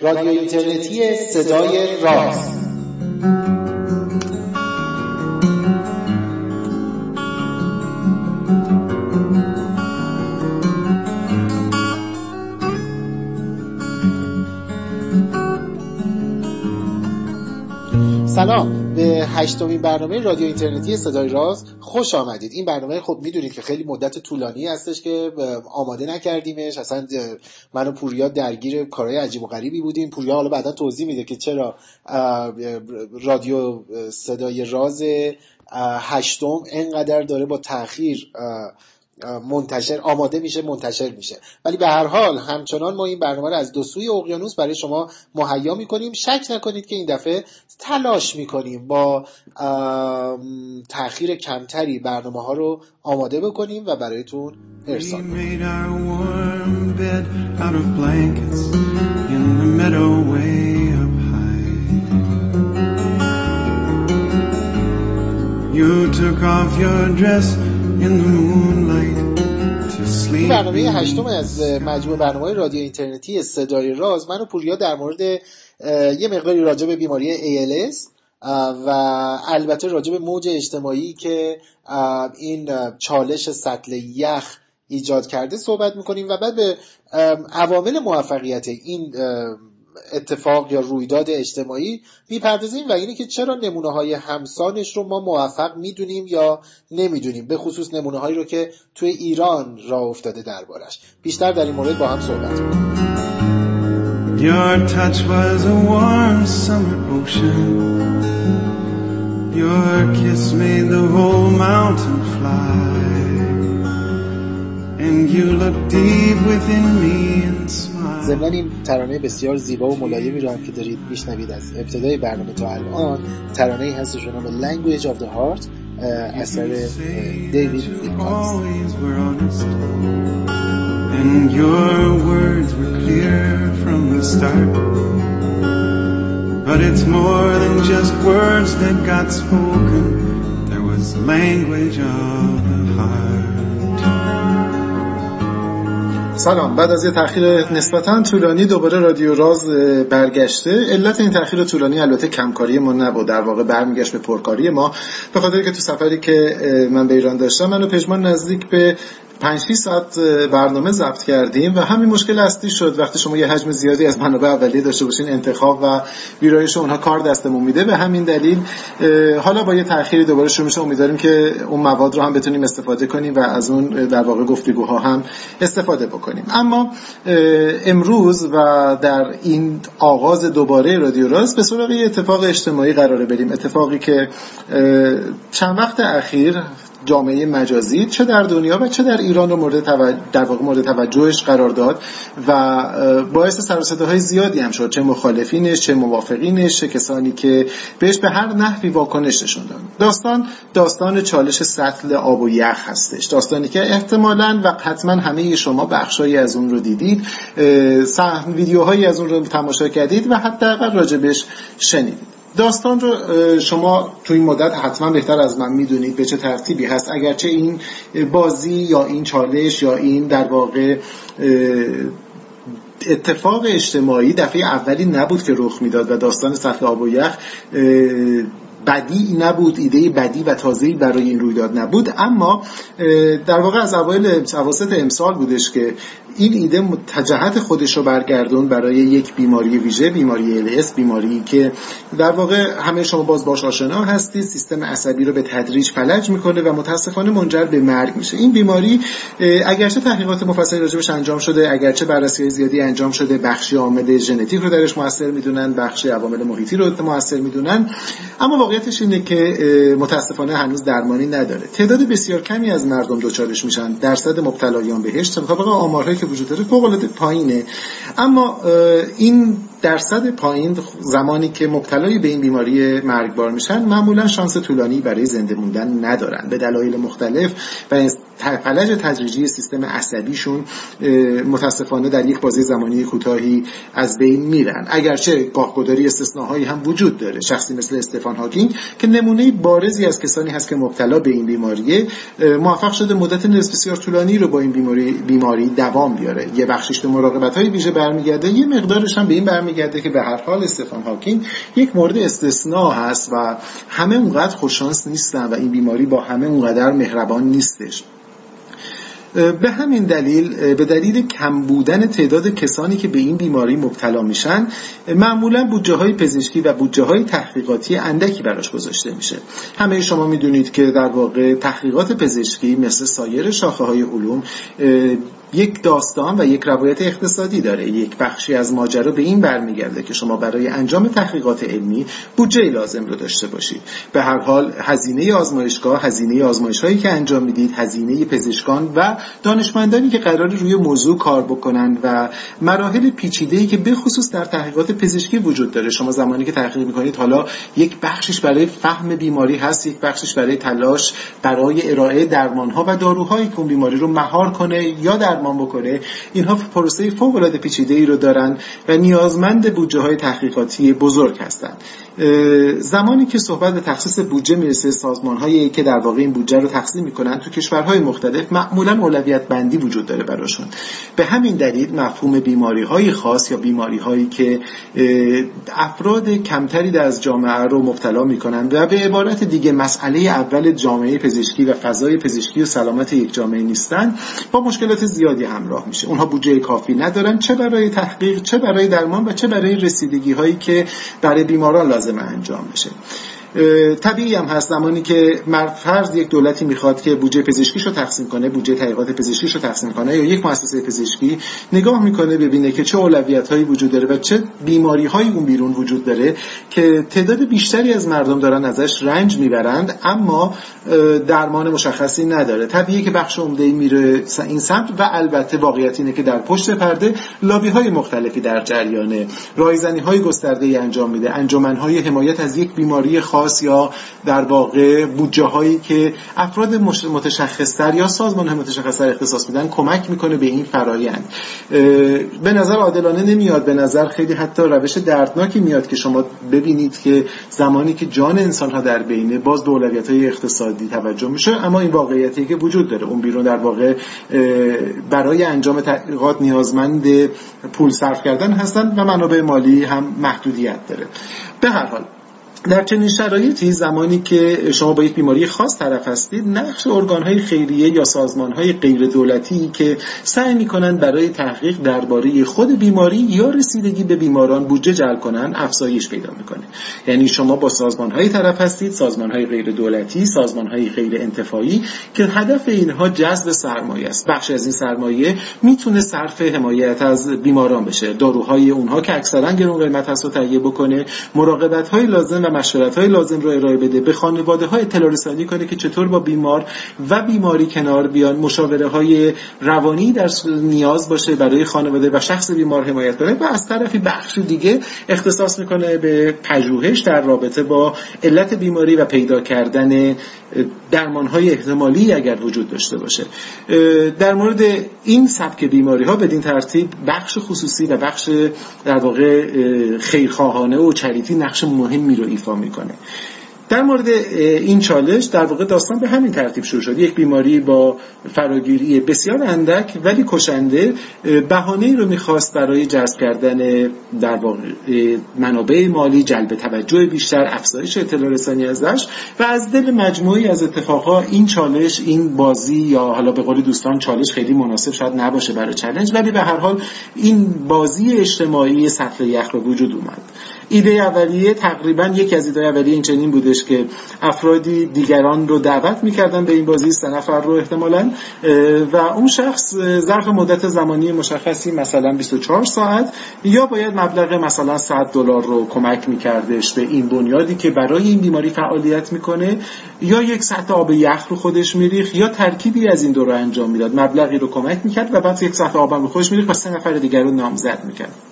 رادیو اینترنتی صدای راست سلام. به هشتمین برنامه رادیو اینترنتی صدای راز. خوش آمدید. این برنامه خب می‌دونید که خیلی مدت طولانی هستش که آماده نکردیمش. اصلا من و پوریا درگیر کارهای عجیب و غریبی بودیم. پوریا حالا بعدا توضیح میده که چرا رادیو صدای راز هشتم انقدر داره با تاخیر منتشر آماده میشه منتشر میشه. ولی به هر حال همچنان ما این برنامه رو از دو سوی اقیانوس برای شما مهیا می‌کنیم. شک نکنید که این دفعه تلاش می‌کنیم با تاخیر کمتری برنامه ها رو آماده بکنیم و برایتون ارسال You took off your dress برنامه هشتم از مجموع برنامه رادیو اینترنتی صدای راز. من و پوریا در مورد یه مقداری راجع به بیماری ALS و البته راجع به موج اجتماعی که این چالش سطل یخ ایجاد کرده صحبت می‌کنیم. و بعد به عوامل موفقیت این اتفاق یا رویداد اجتماعی می‌پردازیم و اینه که چرا نمونه های همسانش رو ما موفق می‌دونیم یا نمی‌دونیم به خصوص نمونه هایی رو که توی ایران راه افتاده دربارش. بیشتر در این مورد با هم صحبت Your touch was a warm summer ocean. Your kiss made the whole mountain fly. And you looked deep within me and ضمن این ترانه بسیار زیبا و ملایمی رو هم که دارید میشنوید از ابتدای برنامه تا الان ترانه ای هست به نام Language of the Heart اثر دیوید your words clear from the start But it's more than just words that got spoken There was language of سلام. بعد از یه تاخیر نسبتا طولانی دوباره رادیو راز برگشته. علت این تاخیر طولانی البته کمکاری ما نبود. در واقع برمیگشت به پرکاری ما. به خاطر که تو سفری که من به ایران داشتم من و پژمان نزدیک به 5 ساعت برنامه ضبط کردیم و همین مشکل اصلی شد. وقتی شما یه حجم زیادی از منابع اولیه داشته باشین انتخاب و ویرایش اونها کار دستمون میده. به همین دلیل حالا با یه تأخیری دوباره شروع میشه. امیدواریم که اون مواد رو هم بتونیم استفاده کنیم و از اون در واقع گفتگوها هم استفاده بکنیم. اما امروز و در این آغاز دوباره رادیو راست به سراغ اتفاق اجتماعی قراره بریم. اتفاقی که چند وقت اخیر جامعه مجازی چه در دنیا و چه در ایران رو مورد در واقع مورد توجهش قرار داد و باعث سر های زیادی هم شد. چه مخالفینش چه موافقینش چه کسانی که بهش به هر نحوی واکنش نشون داستان داستان چالش سطل آب و یخ هستش. داستانی که احتمالا و حتما همه شما بخشایی از اون رو دیدید. ویدیوهایی از اون رو تماشا کردید و حداقل راجبش شنیدید. داستان رو شما تو این مدت حتما بهتر از من می‌دونید به چه ترتیبی هست. اگرچه این بازی یا این چالش یا این در واقع اتفاق اجتماعی دفعه اولی نبود که رخ می‌داد و داستان سطح آب و یخ بدی نبود ایده بدی و تازه‌ای برای این رویداد نبود. اما در واقع از اوایل اواسط امسال بودش که این ایده تجهت خودش رو برگردون برای یک بیماری ویژه بیماری LS بیماری که در واقع همه شما باز باش آشنا هستید. سیستم عصبی رو به تدریج فلج می‌کنه و متاسفانه منجر به مرگ میشه. این بیماری اگرچه تحقیقات مفصلی راجبش انجام شده اگرچه بررسی زیادی انجام شده بخشی عامل ژنتیک رو درش موثر می‌دونن بخشی عوامل محیطی رو موثر می‌دونن اما واقعیتش اینه که متاسفانه هنوز درمانی نداره. تعداد بسیار کمی از مردم دچارش میشن. درصد مبتلایان بهش طبق آمارهایی که وجود داره فوق العاده پایینه. اما این درصد پایین زمانی که مبتلای به این بیماری مرگبار میشن معمولا شانس طولانی برای زنده موندن ندارن. به دلایل مختلف و فلج تدریجی سیستم عصبیشون متاسفانه در یک بازی زمانی کوتاهی از بین میرن. اگرچه گاهگداری استثناهایی هم وجود داره. شخصی مثل استفان هاکینگ که نمونه بارزی از کسانی هست که مبتلا به این بیماری موفق شده مدت بسیار طولانی رو با این بیماری بیماری دوام بیاره. یه بخشش به مراقبت های ویژه برمیگرده یه مقدارش هم به این برمیگرده که به هر حال استفان هاکینگ یک مورد استثناء هست و همه اونقدر خوششانس نیستن و این بیماری با همه اونقدر مهربان نیستش. به همین دلیل به دلیل کم بودن تعداد کسانی که به این بیماری مبتلا میشن معمولا بودجه های پزشکی و بودجه های تحقیقاتی اندکی براش گذاشته میشه. همه شما می‌دونید که در واقع تحقیقات پزشکی مثل سایر شاخه های علوم یک داستان و یک روایت اقتصادی داره. یک بخشی از ماجرا به این برمیگرده که شما برای انجام تحقیقات علمی بودجه لازم رو داشته باشید. به هر حال هزینه آزمایشگاه هزینه آزمایش هایی که انجام می‌دید هزینه پزشکان و دانشمندانی که قرار روی موضوع کار بکنند و مراحل پیچیده ای که به خصوص در تحقیقات پزشکی وجود داره. شما زمانی که تحقیق می‌کنید حالا یک بخشش برای فهم بیماری هست یک بخشش برای تلاش برای ارائه درمان ها و داروهایی که اون بیماری رو مهار کنه یا در درمان بکنه. اینها پروسه فوق العاده پیچیده ای رو دارن و نیازمند بودجه های تحقیقاتی بزرگ هستند. زمانی که صحبت به تخصیص بودجه می‌رسه سازمان هایی که در واقع این بودجه رو تقسیم می‌کنن تو کشورهای مختلف معمولا اولویت بندی وجود داره براشون. به همین دلیل مفهوم بیماری های خاص یا بیماری هایی که افراد کمتری در از جامعه رو مبتلا می‌کنن و به عبارت دیگه مسئله اول جامعه پزشکی و فضای پزشکی و سلامت یک جامعه نیستن با مشکلات زیادی همراه میشه. اونها بودجه کافی ندارن. چه برای تحقیق چه برای درمان و چه برای رسیدگی هایی که برای بیماران لازم انجام بشه. طبیعی هم هست زمانی که فرض یک دولتی می‌خواد که بودجه پزشکیش رو تقسیم کنه بودجه تحقیقات پزشکیش رو تقسیم کنه یا یک مؤسسه پزشکی نگاه می‌کنه ببینه که چه اولویت هایی وجود داره و چه بیماری هایی اون بیرون وجود داره که تعداد بیشتری از مردم دارن ازش رنج می‌برند اما درمان مشخصی نداره. طبیعی که بخش عمده میره این سمت و البته واقعیت اینه که در پشت پرده لابی های مختلفی در جریانه. رایزنی های گسترده ای انجام میده. انجمن های حمایت از یک بیماری خاص یا در واقع بودجه هایی که افراد متشخصتر یا سازمان متشخصتر اختصاص میدن کمک می‌کنه به این فرایند. به نظر عادلانه نمیاد. به نظر خیلی حتی روش دردناکی میاد که شما ببینید که زمانی که جان انسان ها در بینه باز دولویت های اقتصادی توجه میشه اما این واقعیتی که وجود داره. اون بیرون در واقع برای انجام تحقیقات نیازمند پول صرف کردن هستن و منابع مالی هم محدودیت داره. به هر حال در چنین شرایطی زمانی که شما با یک بیماری خاص طرف هستید نقش ارگانهای خیریه یا سازمانهای غیر دولتی که سعی می‌کنند برای تحقیق درباره خود بیماری یا رسیدگی به بیماران بودجه جلب کنند افزایش پیدا می‌کنه. یعنی شما با سازمانهای طرف هستید سازمانهای غیر دولتی سازمانهای غیر انتفاعی که هدف اینها جذب سرمایه است. بخش از این سرمایه می‌تونه صرف حمایت از بیماران بشه. داروهای اونها که اکثرا گرون قیمت هست رو تهیه بکنه مراقبت های لازم مشورت های لازم رو ارائه بده. به خانواده های اطلاع کنه که چطور با بیمار و بیماری کنار بیان مشاوره های روانی در نیاز باشه برای خانواده و شخص بیمار حمایت کنه و از طرفی بخش دیگه اختصاص می‌کنه به پژوهش در رابطه با علت بیماری و پیدا کردن درمان های احتمالی اگر وجود داشته باشه. در مورد این سبک بیماری ها بدین ترتیب بخش خصوصی و بخش در واقع خیرخواهانه و چریتی نقش مهمی رو ایفا می‌کنه. در مورد این چالش در واقع داستان به همین ترتیب شروع شد. یک بیماری با فراگیری بسیار اندک ولی کشنده بهانه ای رو می‌خواست برای جذب کردن در واقع منابع مالی جلب توجه بیشتر افزایش اطلاع رسانی ازش و از دل مجموعی از اتفاقها این چالش این بازی یا حالا به قول دوستان چالش خیلی مناسب شاید نباشه برای چالش ولی به هر حال این بازی اجتماعی سطح یخ به وجود اومد. ایده اولیه تقریبا یک از ایده اولیه این چنین بودش که افرادی دیگران رو دعوت می‌کردن به این بازی سه نفر رو احتمالا و اون شخص ظرف مدت زمانی مشخصی مثلا 24 ساعت یا باید مبلغ مثلا 100 دلار رو کمک میکردش به این بنیادی که برای این بیماری فعالیت می‌کنه یا یک سطح آب یخ رو خودش میریخ یا ترکیبی از این دو رو انجام می‌داد. مبلغی رو کمک می‌کرد و بعد یک سطح آب رو خودش میریخ و سه نفر دیگر رو نامزد می‌کرد.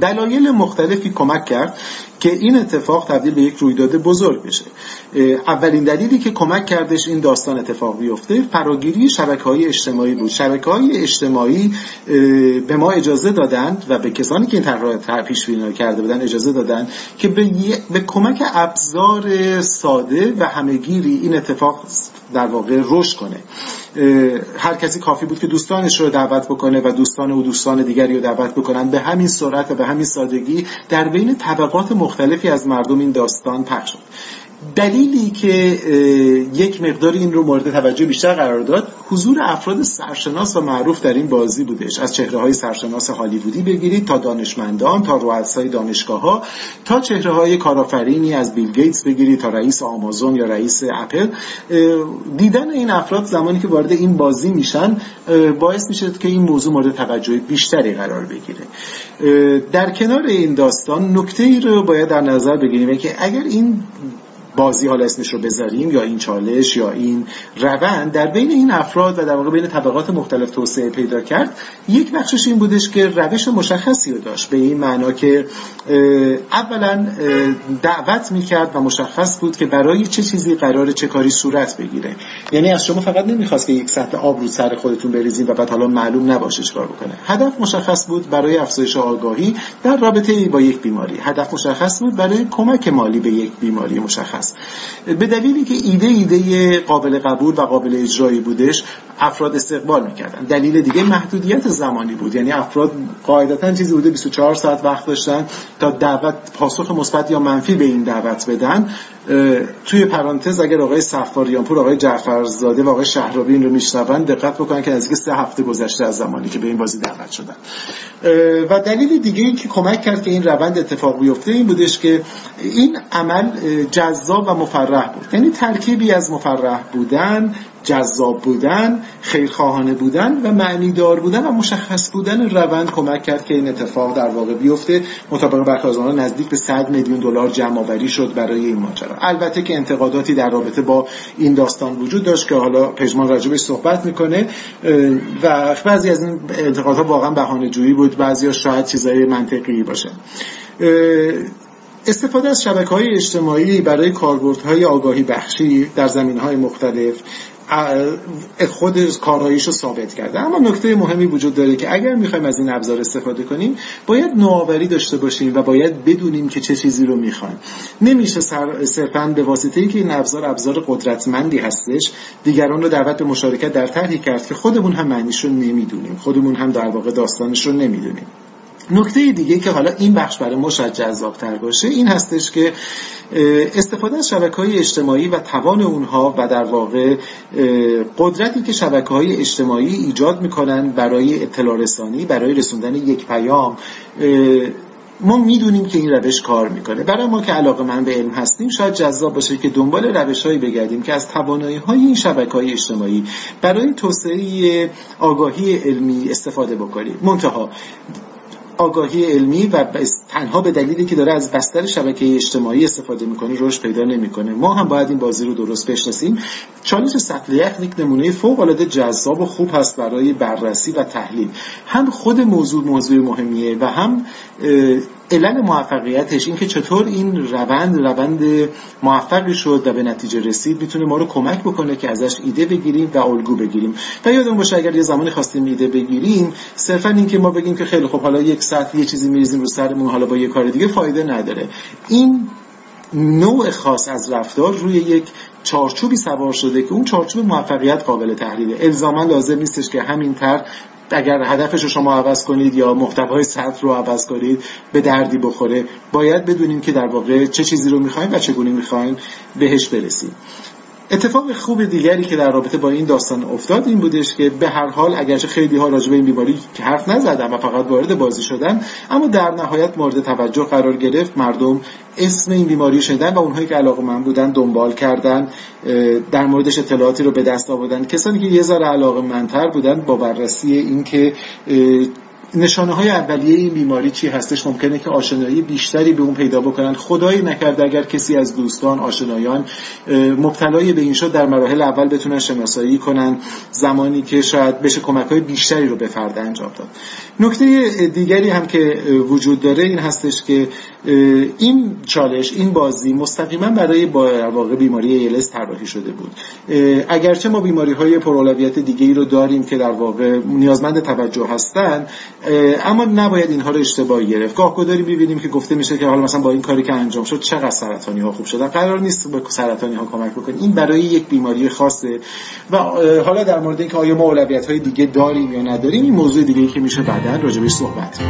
دلایل مختلفی کمک کرد که این اتفاق تبدیل به یک رویداد بزرگ بشه. اولین دلیلی که کمک کردش این داستان اتفاق بیفته فراگیری شبکه های اجتماعی بود. شبکه های اجتماعی به ما اجازه دادند و به کسانی که این طرح پیش کرده بودن اجازه دادن که به, به کمک ابزار ساده و همهگیری این اتفاق در واقع رشد کنه. هر کسی کافی بود که دوستانش رو دعوت بکنه و دوستان و دوستان دیگری رو دعوت بکنن. به همین سرعت و به همین سادگی در بین طبقات مختلفی از مردم این داستان پخش شد. دلیلی که یک مقدار این رو مورد توجه بیشتر قرار داد حضور افراد سرشناس و معروف در این بازی بودش. از چهره های سرشناس هالیوودی بگیرید تا دانشمندان تا رؤسای دانشگاه ها تا چهره های کارآفرینی از بیل گیتس بگیرید تا رئیس آمازون یا رئیس اپل. دیدن این افراد زمانی که وارد این بازی میشن باعث میشه که این موضوع مورد توجه بیشتری قرار بگیره. در کنار این داستان نکته ای رو باید در نظر بگیریم که اگر این بازی حالا اسمش رو بذاریم یا این چالش یا این روند در بین این افراد و در واقع بین طبقات مختلف توسعه پیدا کرد یک بخشش این بودش که روش مشخصی رو داشت. به این معنا که اولا دعوت می‌کرد و مشخص بود که برای چه چیزی قرار چه کاری صورت بگیره. یعنی از شما فقط نمی‌خواست که یک سطح آب رو سر خودتون بریزین و بعد حالا معلوم نباشه چیکار بکنه. هدف مشخص بود برای افزایش آگاهی در رابطه با یک بیماری. هدف مشخص بود برای کمک مالی به یک بیماری مشخص. به دلیلی که ایده ایده قابل قبول و قابل اجرایی بودش افراد استقبال می‌کردن. دلیل دیگه محدودیت زمانی بود. یعنی افراد قاعدتا چیزی بوده 24 ساعت وقت داشتن تا دعوت پاسخ مثبت یا منفی به این دعوت بدن. توی پرانتز اگر آقای سفاریانپور آقای جعفرزاده و آقای شهرابی این رو میشنون دقت بکنن که نزدیک سه هفته گذشته از زمانی که به این بازی دعوت شدن. و دلیل دیگه این که کمک کرد که این روند اتفاق بیفته این بودش که این عمل جذاب و مفرح بود. یعنی ترکیبی از مفرح بودن جذاب بودن خیرخواهانه بودن و معنیدار بودن و مشخص بودن روند کمک کرد که این اتفاق در واقع بیفته. مطابق برخی نزدیک به 100 میلیون دلار جمع آوری شد برای این ماجرا. البته که انتقاداتی در رابطه با این داستان وجود داشت که حالا پژمان راجبش صحبت می‌کنه و بعضی از این انتقادها واقعا بهانه جویی بود. بعضی شاید چیزای منطقی باشه. استفاده از شبکه های اجتماعی برای کاربردهای آگاهی بخشی در زمین های مختلف خود کارهاییش رو ثابت کرده. اما نکته مهمی وجود داره که اگر می‌خوایم از این ابزار استفاده کنیم باید نوآوری داشته باشیم و باید بدونیم که چه چیزی رو می‌خوایم. نمیشه صرفا به واسطه که این ابزار ابزار قدرتمندی هستش دیگران رو دعوت به مشارکت در طرحی کرد که خودمون هم معنیش رو نمی‌دونیم. خودمون هم در واقع داستانش رو نمی‌دونیم. نکته دیگه که حالا این بخش برای ما شاید جذابتر باشه این هستش که استفاده از شبکه های اجتماعی و توان اونها و در واقع قدرتی که شبکه های اجتماعی ایجاد می‌کنن برای اطلاع رسانی برای رسوندن یک پیام ما می‌دونیم که این روش کار می‌کنه. برای ما که علاقه من به علم هستیم شاید جذاب باشه که دنبال روش هایی بگردیم که از توانایی های این شبکه های اجتماعی برای توسعه آگاهی علمی استفاده بکنیم. منتها آگاهی علمی و تنها به دلیلی که داره از بستر شبکه اجتماعی استفاده می‌کنه رشد پیدا نمی‌کنه. ما هم باید این بازی رو درست بشناسیم. چالش سطل یخ یک نمونه فوق العاده جذاب و خوب هست برای بررسی و تحلیل. هم خود موضوع موضوع مهمیه و هم علل موفقیتش این که چطور این روند روند موفقی شد و به نتیجه رسید می‌تونه ما رو کمک بکنه که ازش ایده بگیریم و الگو بگیریم. و یادمون باشه اگر یه زمانی خواستیم ایده بگیریم صرفا این که ما بگیم که خیلی خب حالا یک ساعت یه چیزی میریزیم رو سرمون حالا با یه کار دیگه فایده نداره. این نوع خاص از رفتار روی یک چارچوبی سوار شده که اون چارچوب موفقیت قابل تحلیله. الزاما لازم نیستش که همین تر اگر هدفش رو شما عوض کنید یا محتوای سطح رو عوض کنید به دردی بخوره. باید بدونیم که در واقع چه چیزی رو می‌خوایم و چگونه می‌خوایم بهش برسیم. اتفاق خوب دیگری که در رابطه با این داستان افتاد این بودش که به هر حال اگرچه خیلی ها راجع این بیماری که حرف نزدن و فقط وارد بازی شدن اما در نهایت مورد توجه قرار گرفت مردم اسم این بیماری شدن و اونهایی که علاقه من بودن دنبال کردن در موردش اطلاعاتی رو به دست آوردن. کسانی که یه ذره علاقه منتر بودن با بررسی اینکه نشانه های اولیه این بیماری چی هستش؟ ممکنه که آشنایی بیشتری به اون پیدا بکنن. خدایی نکرده اگر کسی از دوستان آشنایان مبتلای به این شد در مراحل اول بتونن شناسایی کنن. زمانی که شاید بشه کمک های بیشتری رو به فرد انجام داد. نکته دیگری هم که وجود داره این هستش که این چالش این بازی مستقیما برای با واقع بیماری ایلس طراحی شده بود. اگرچه ما بیماری های پرولویت دیگه ای رو داریم که در واقع نیازمند توجه هستن اما نباید اینها رو اشتباه گرفت. گاه گداری می‌بینیم که گفته میشه که حالا مثلا با این کاری که انجام شد چقدر سرطانی ها خوب شدن. قرار نیست به سرطانی ها کمک بکنیم. این برای یک بیماری خاصه. و حالا در مورد اینکه آیا ما اولویت های دیگه داریم یا نداریم این موضوع دیگه که میشه بعدا راجبش صحبت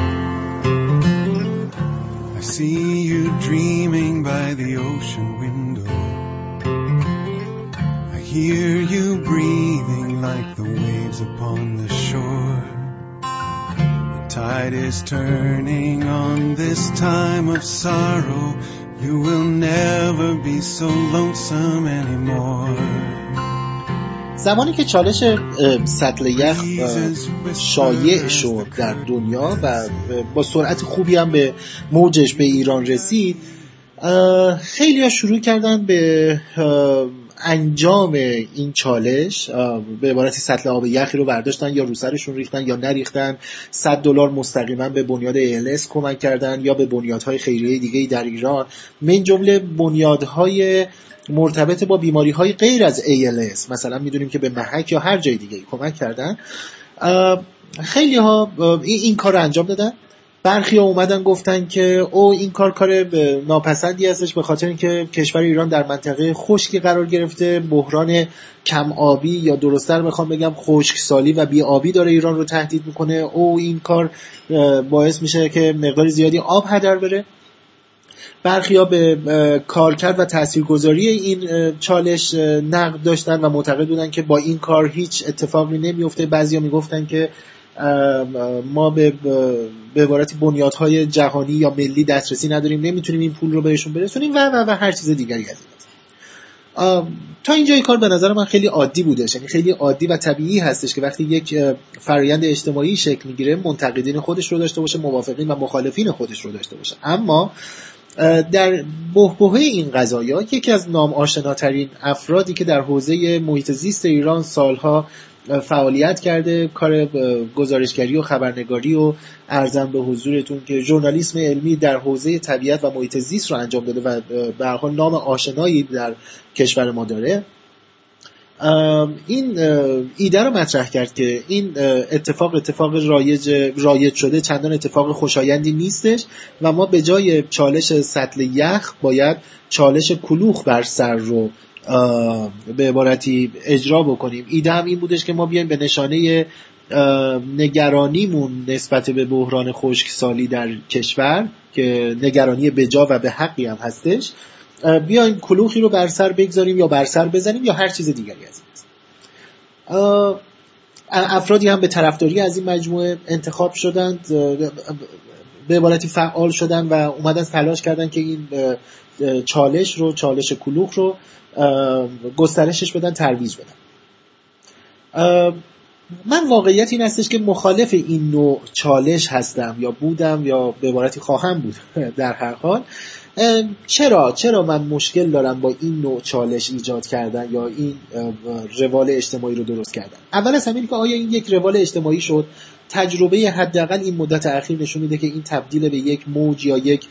I hear you breathing like the waves upon the shore. Tide is turning on this time of sorrow. You will never be so lonesome anymore. زمانی که چالش سطل یخ شایع شد در دنیا و با سرعت خوبی هم به موجش به ایران رسید خیلی ها شروع کردن به انجام این چالش به عبارتی سطل آب یخی رو برداشتن یا رو سرشون ریختن یا نریختن. 100 دلار مستقیما به بنیاد ALS کمک کردن یا به بنیادهای خیریه دیگه در ایران. من جمله بنیادهای مرتبط با بیماری های غیر از ALS مثلا می‌دونیم که به محک یا هر جای دیگه کمک کردن. خیلی ها این کار رو انجام دادن. برخی ها اومدن گفتن که او این کار کار ناپسندی هستش به خاطر اینکه کشور ایران در منطقه خشکی قرار گرفته بحران کم آبی یا درستتر می‌خوام بگم خشکسالی و بی آبی داره ایران رو تهدید می‌کنه. او این کار باعث میشه که مقدار زیادی آب هدر بره. برخی به کارکرد و تاثیرگذاری این چالش نقد داشتن و معتقد بودن که با این کار هیچ اتفاقی نمیفته بعضیا می‌گفتن که ما به به عبارتی بنیادهای جهانی یا ملی دسترسی نداریم نمی‌تونیم این پول رو بهشون برسونیم و و و هر چیز دیگری از تا اینجا کار به نظر من خیلی عادی بوده یعنی خیلی عادی و طبیعی هستش که وقتی یک فرایند اجتماعی شکل می‌گیره منتقدین خودش رو داشته باشه موافقین و مخالفین خودش رو داشته باشه. اما در بهبهه این قضایا یکی از نام آشناترین افرادی که در حوزه محیط زیست ایران سالها فعالیت کرده کار گزارشگری و خبرنگاری و ارزم به حضورتون که ژورنالیسم علمی در حوزه طبیعت و محیط زیست رو انجام داده و به حال نام آشنایی در کشور ما داره. این ایده رو مطرح کرد که این اتفاق اتفاق رایج رایج شده چندان اتفاق خوشایندی نیستش و ما به جای چالش سطل یخ باید چالش کلوخ بر سر رو به عبارتی اجرا بکنیم. ایده هم این بودش که ما بیایم به نشانه نگرانیمون نسبت به بحران خشکسالی در کشور که نگرانی بجا و به حقی هم هستش. بیایم کلوخی رو بر سر بگذاریم یا بر سر بزنیم یا هر چیز دیگری از این. افرادی هم به طرفداری از این مجموعه انتخاب شدند. به عبارتی فعال شدن و اومدن تلاش کردن که این چالش رو چالش کلوخ رو گسترشش بدن ترویج بدن. من واقعیت این هستش که مخالف این نوع چالش هستم یا بودم یا به عبارتی خواهم بود در هر حال. چرا چرا من مشکل دارم با این نوع چالش ایجاد کردن یا این روال اجتماعی رو درست کردن؟ اول از همین که آیا این یک روال اجتماعی شد؟ تجربه حداقل این مدت اخیر نشون میده که این تبدیل به یک موج یا یک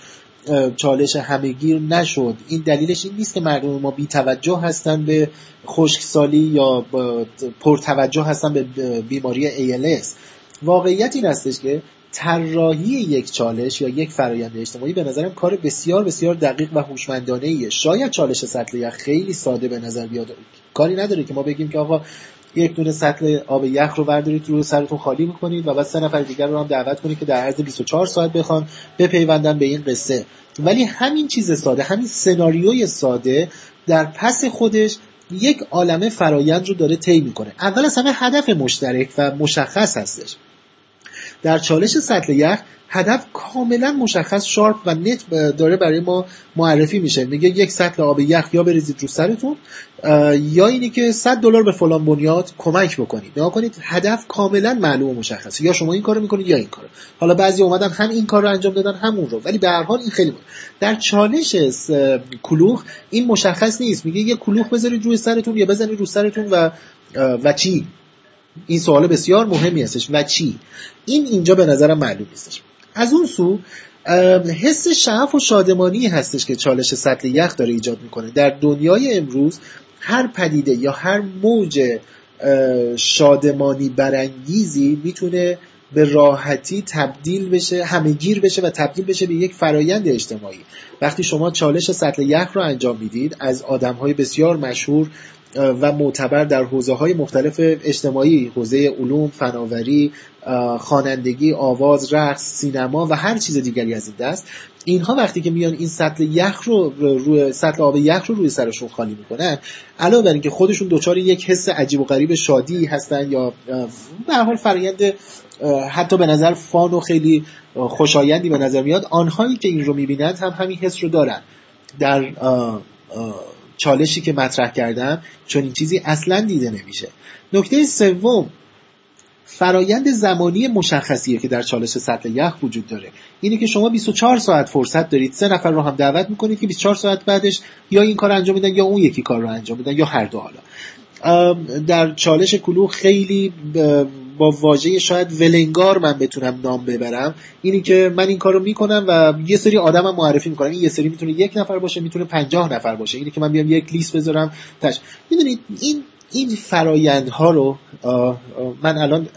چالش همهگیر نشد. این دلیلش این نیست که مردم ما بی توجه هستن به خشکسالی یا پرتوجه هستن به بیماری ALS واقعیت این هستش که طراحی یک چالش یا یک فرایند اجتماعی به نظرم کار بسیار بسیار دقیق و هوشمندانه ایه شاید چالش سطل خیلی ساده به نظر بیاد. کاری نداره که ما بگیم که آقا یک دونه سطل آب یخ رو بردارید رو سرتون خالی می‌کنید و بعد سه نفر دیگر رو هم دعوت کنید که در عرض 24 ساعت بخوان بپیوندن به این قصه. ولی همین چیز ساده همین سناریوی ساده در پس خودش یک عالمه فرایند رو داره طی می‌کنه. اول از همه هدف مشترک و مشخص هستش. در چالش سطل یخ هدف کاملا مشخص sharp و neat داره برای ما معرفی میشه. میگه یک سطل آب یخ یا بریزید رو سرتون یا اینی که 100 دلار به فلان بنیاد کمک بکنید. نگاه کنید هدف کاملا معلوم و مشخصه. یا شما این کارو می‌کنید یا این کارو. حالا بعضی اومدن هم این کار رو انجام دادن هم اون رو. ولی به هر حال این خیلی بود. در چالش کلوخ این مشخص نیست. میگه یه کلوخ بذارید روی سرتون یا بزنید رو سرتون و و چی؟ این سوال بسیار مهمی هستش. و چی؟ این اینجا به نظرم معلوم نیستش. از اون سو حس شعف و شادمانی هستش که چالش سطل یخ داره ایجاد می‌کنه. در دنیای امروز هر پدیده یا هر موج شادمانی برانگیزی می‌تونه به راحتی تبدیل بشه همه گیر بشه و تبدیل بشه به یک فرایند اجتماعی. وقتی شما چالش سطل یخ رو انجام می‌دید از آدم های بسیار مشهور و معتبر در حوزه های مختلف اجتماعی حوزه علوم فناوری خوانندگی آواز رقص سینما و هر چیز دیگری از این دست. اینها وقتی که میان این سطل یخ رو روی سطل آب یخ رو روی سرشون خالی می‌کنن علاوه بر اینکه خودشون دچار یک حس عجیب و غریب شادی هستن یا به حال فرآیند حتی به نظر فان و خیلی خوشایندی به نظر میاد آنهایی که این رو می‌بینند هم همین حس رو دارن. در چالشی که مطرح کردم چون این چیزی اصلا دیده نمیشه. نکته سوم فرایند زمانی مشخصیه که در چالش سطل یخ وجود داره. اینه که شما 24 ساعت فرصت دارید. سه نفر رو هم دعوت می‌کنید که 24 ساعت بعدش یا این کار انجام میدن یا اون یکی کار رو انجام میدن یا هر دو حالا. در چالش کلو خیلی با واژه شاید ولنگار من بتونم نام ببرم اینی که من این کارو می‌کنم و یه سری آدمم معرفی می‌کنم. این یه سری می‌تونه یک نفر باشه می‌تونه پنجاه نفر باشه. اینی که من بیام یک لیست بذارم تش. می‌دونید این این فرایندها رو من الان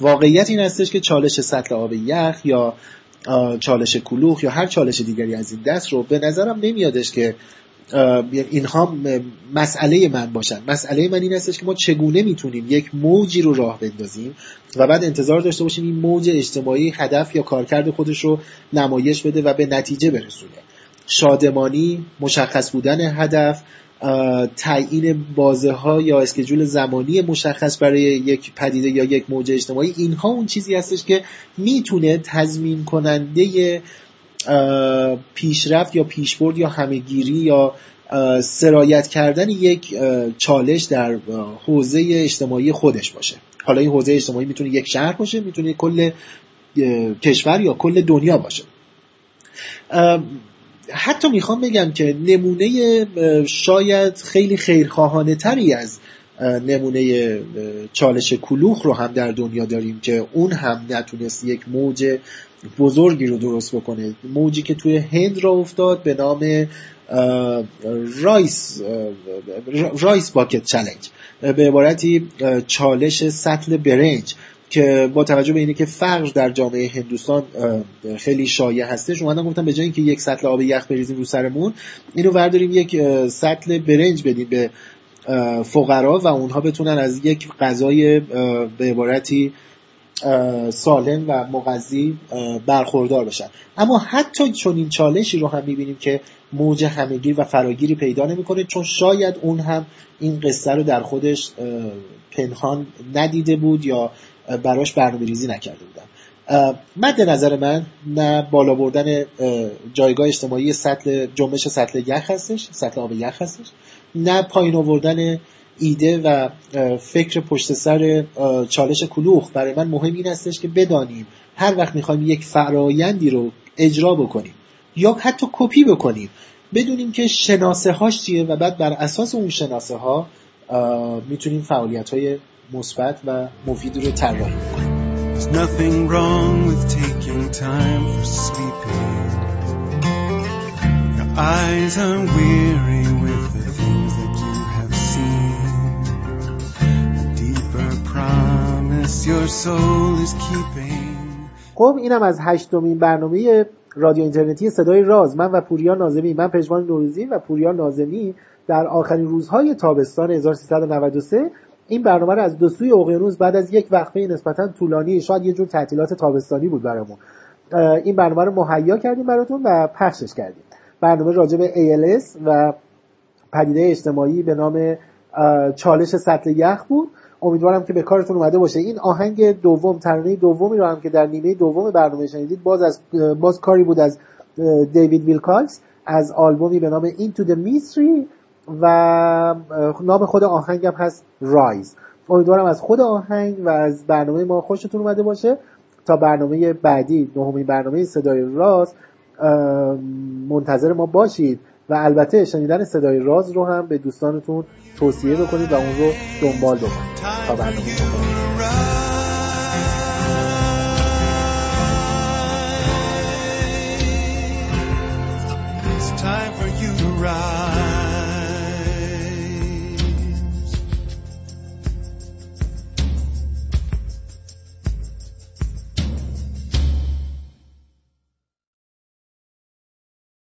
واقعیت این هستش که چالش سطل آب یخ یا چالش کلوخ یا هر چالش دیگری از این دست رو به نظرم نمیادش که اینها مسئله من باشن. مسئله من این هستش که ما چگونه می‌تونیم یک موجی رو راه بندازیم و بعد انتظار داشته باشیم این موج اجتماعی هدف یا کارکرد خودش رو نمایش بده و به نتیجه برسونه. شادمانی مشخص بودن هدف تعیین بازه ها یا اسکجول زمانی مشخص برای یک پدیده یا یک موج اجتماعی اینها اون چیزی هستش که می‌تونه تضمین کننده پیشرفت یا پیشبرد یا همهگیری یا سرایت کردن یک چالش در حوزه اجتماعی خودش باشه. حالا این حوزه اجتماعی می‌تونه یک شهر باشه می‌تونه کل کشور یا کل دنیا باشه. حتی می‌خوام بگم که نمونه شاید خیلی خیرخواهانه تری از نمونه چالش کلوخ رو هم در دنیا داریم که اون هم نتونست یک موج بزرگی رو درست بکنه. موجی که توی هند را افتاد به نام Rice Rice Bucket Challenge به عبارتی چالش سطل برنج که با توجه به اینه که فقر در جامعه هندوستان خیلی شایع هستش اومدن گفتن به جای اینکه یک سطل آب یخ بریزیم رو سرمون اینو ورداریم یک سطل برنج بدیم به فقرا و اونها بتونن از یک غذای به عبارتی سالم و مغذی برخوردار بشن اما حتی چون این چالشی رو هم می‌بینیم که موج همگیر و فراگیری پیدا نمی‌کنه چون شاید اون هم این قصه رو در خودش پنهان ندیده بود یا براش برنامه ریزی نکرده بودن. مد نظر من نه بالا بردن جایگاه اجتماعی سطل جنبش سطل یخ هستش سطل آب یخ هستش نه پایین آوردن ایده و فکر پشت سر چالش کلوخ. برای من مهم این هستش که بدانیم هر وقت می‌خوایم یک فرایندی رو اجرا بکنیم یا حتی کپی بکنیم بدونیم که شناسه هاش چیه و بعد بر اساس اون شناسه ها می‌تونیم فعالیت های مثبت و مفید رو طراحی کنیم خب اینم از هشتمین برنامه رادیو اینترنتی صدای راز. من و پوریا نازمی من پژمان نوروزی و پوریا نازمی در آخرین روزهای تابستان 1393 این برنامه رو از دو سوی اقیانوس بعد از یک وقفه نسبتا طولانی شاید یه جور تعطیلات تابستانی بود برامون. این برنامه رو مهیا کردیم براتون و پخشش کردیم. برنامه راجع به ALS و پدیده اجتماعی به نام چالش سطل یخ بود. امیدوارم که به کارتون اومده باشه. این آهنگ دوم ترانه دومی رو هم که در نیمه دوم برنامه شنیدید باز از باز کاری بود از دیوید ویلکاکس از آلبومی به نام Into the Mystery و نام خود آهنگم هست Rise امیدوارم از خود آهنگ و از برنامه ما خوشتون اومده باشه. تا برنامه بعدی نهمین برنامه صدای راز منتظر ما باشید. و البته شنیدن صدای راز رو هم به دوستانتون توصیه بکنید و اون رو دنبال بکنید. تا برنامه.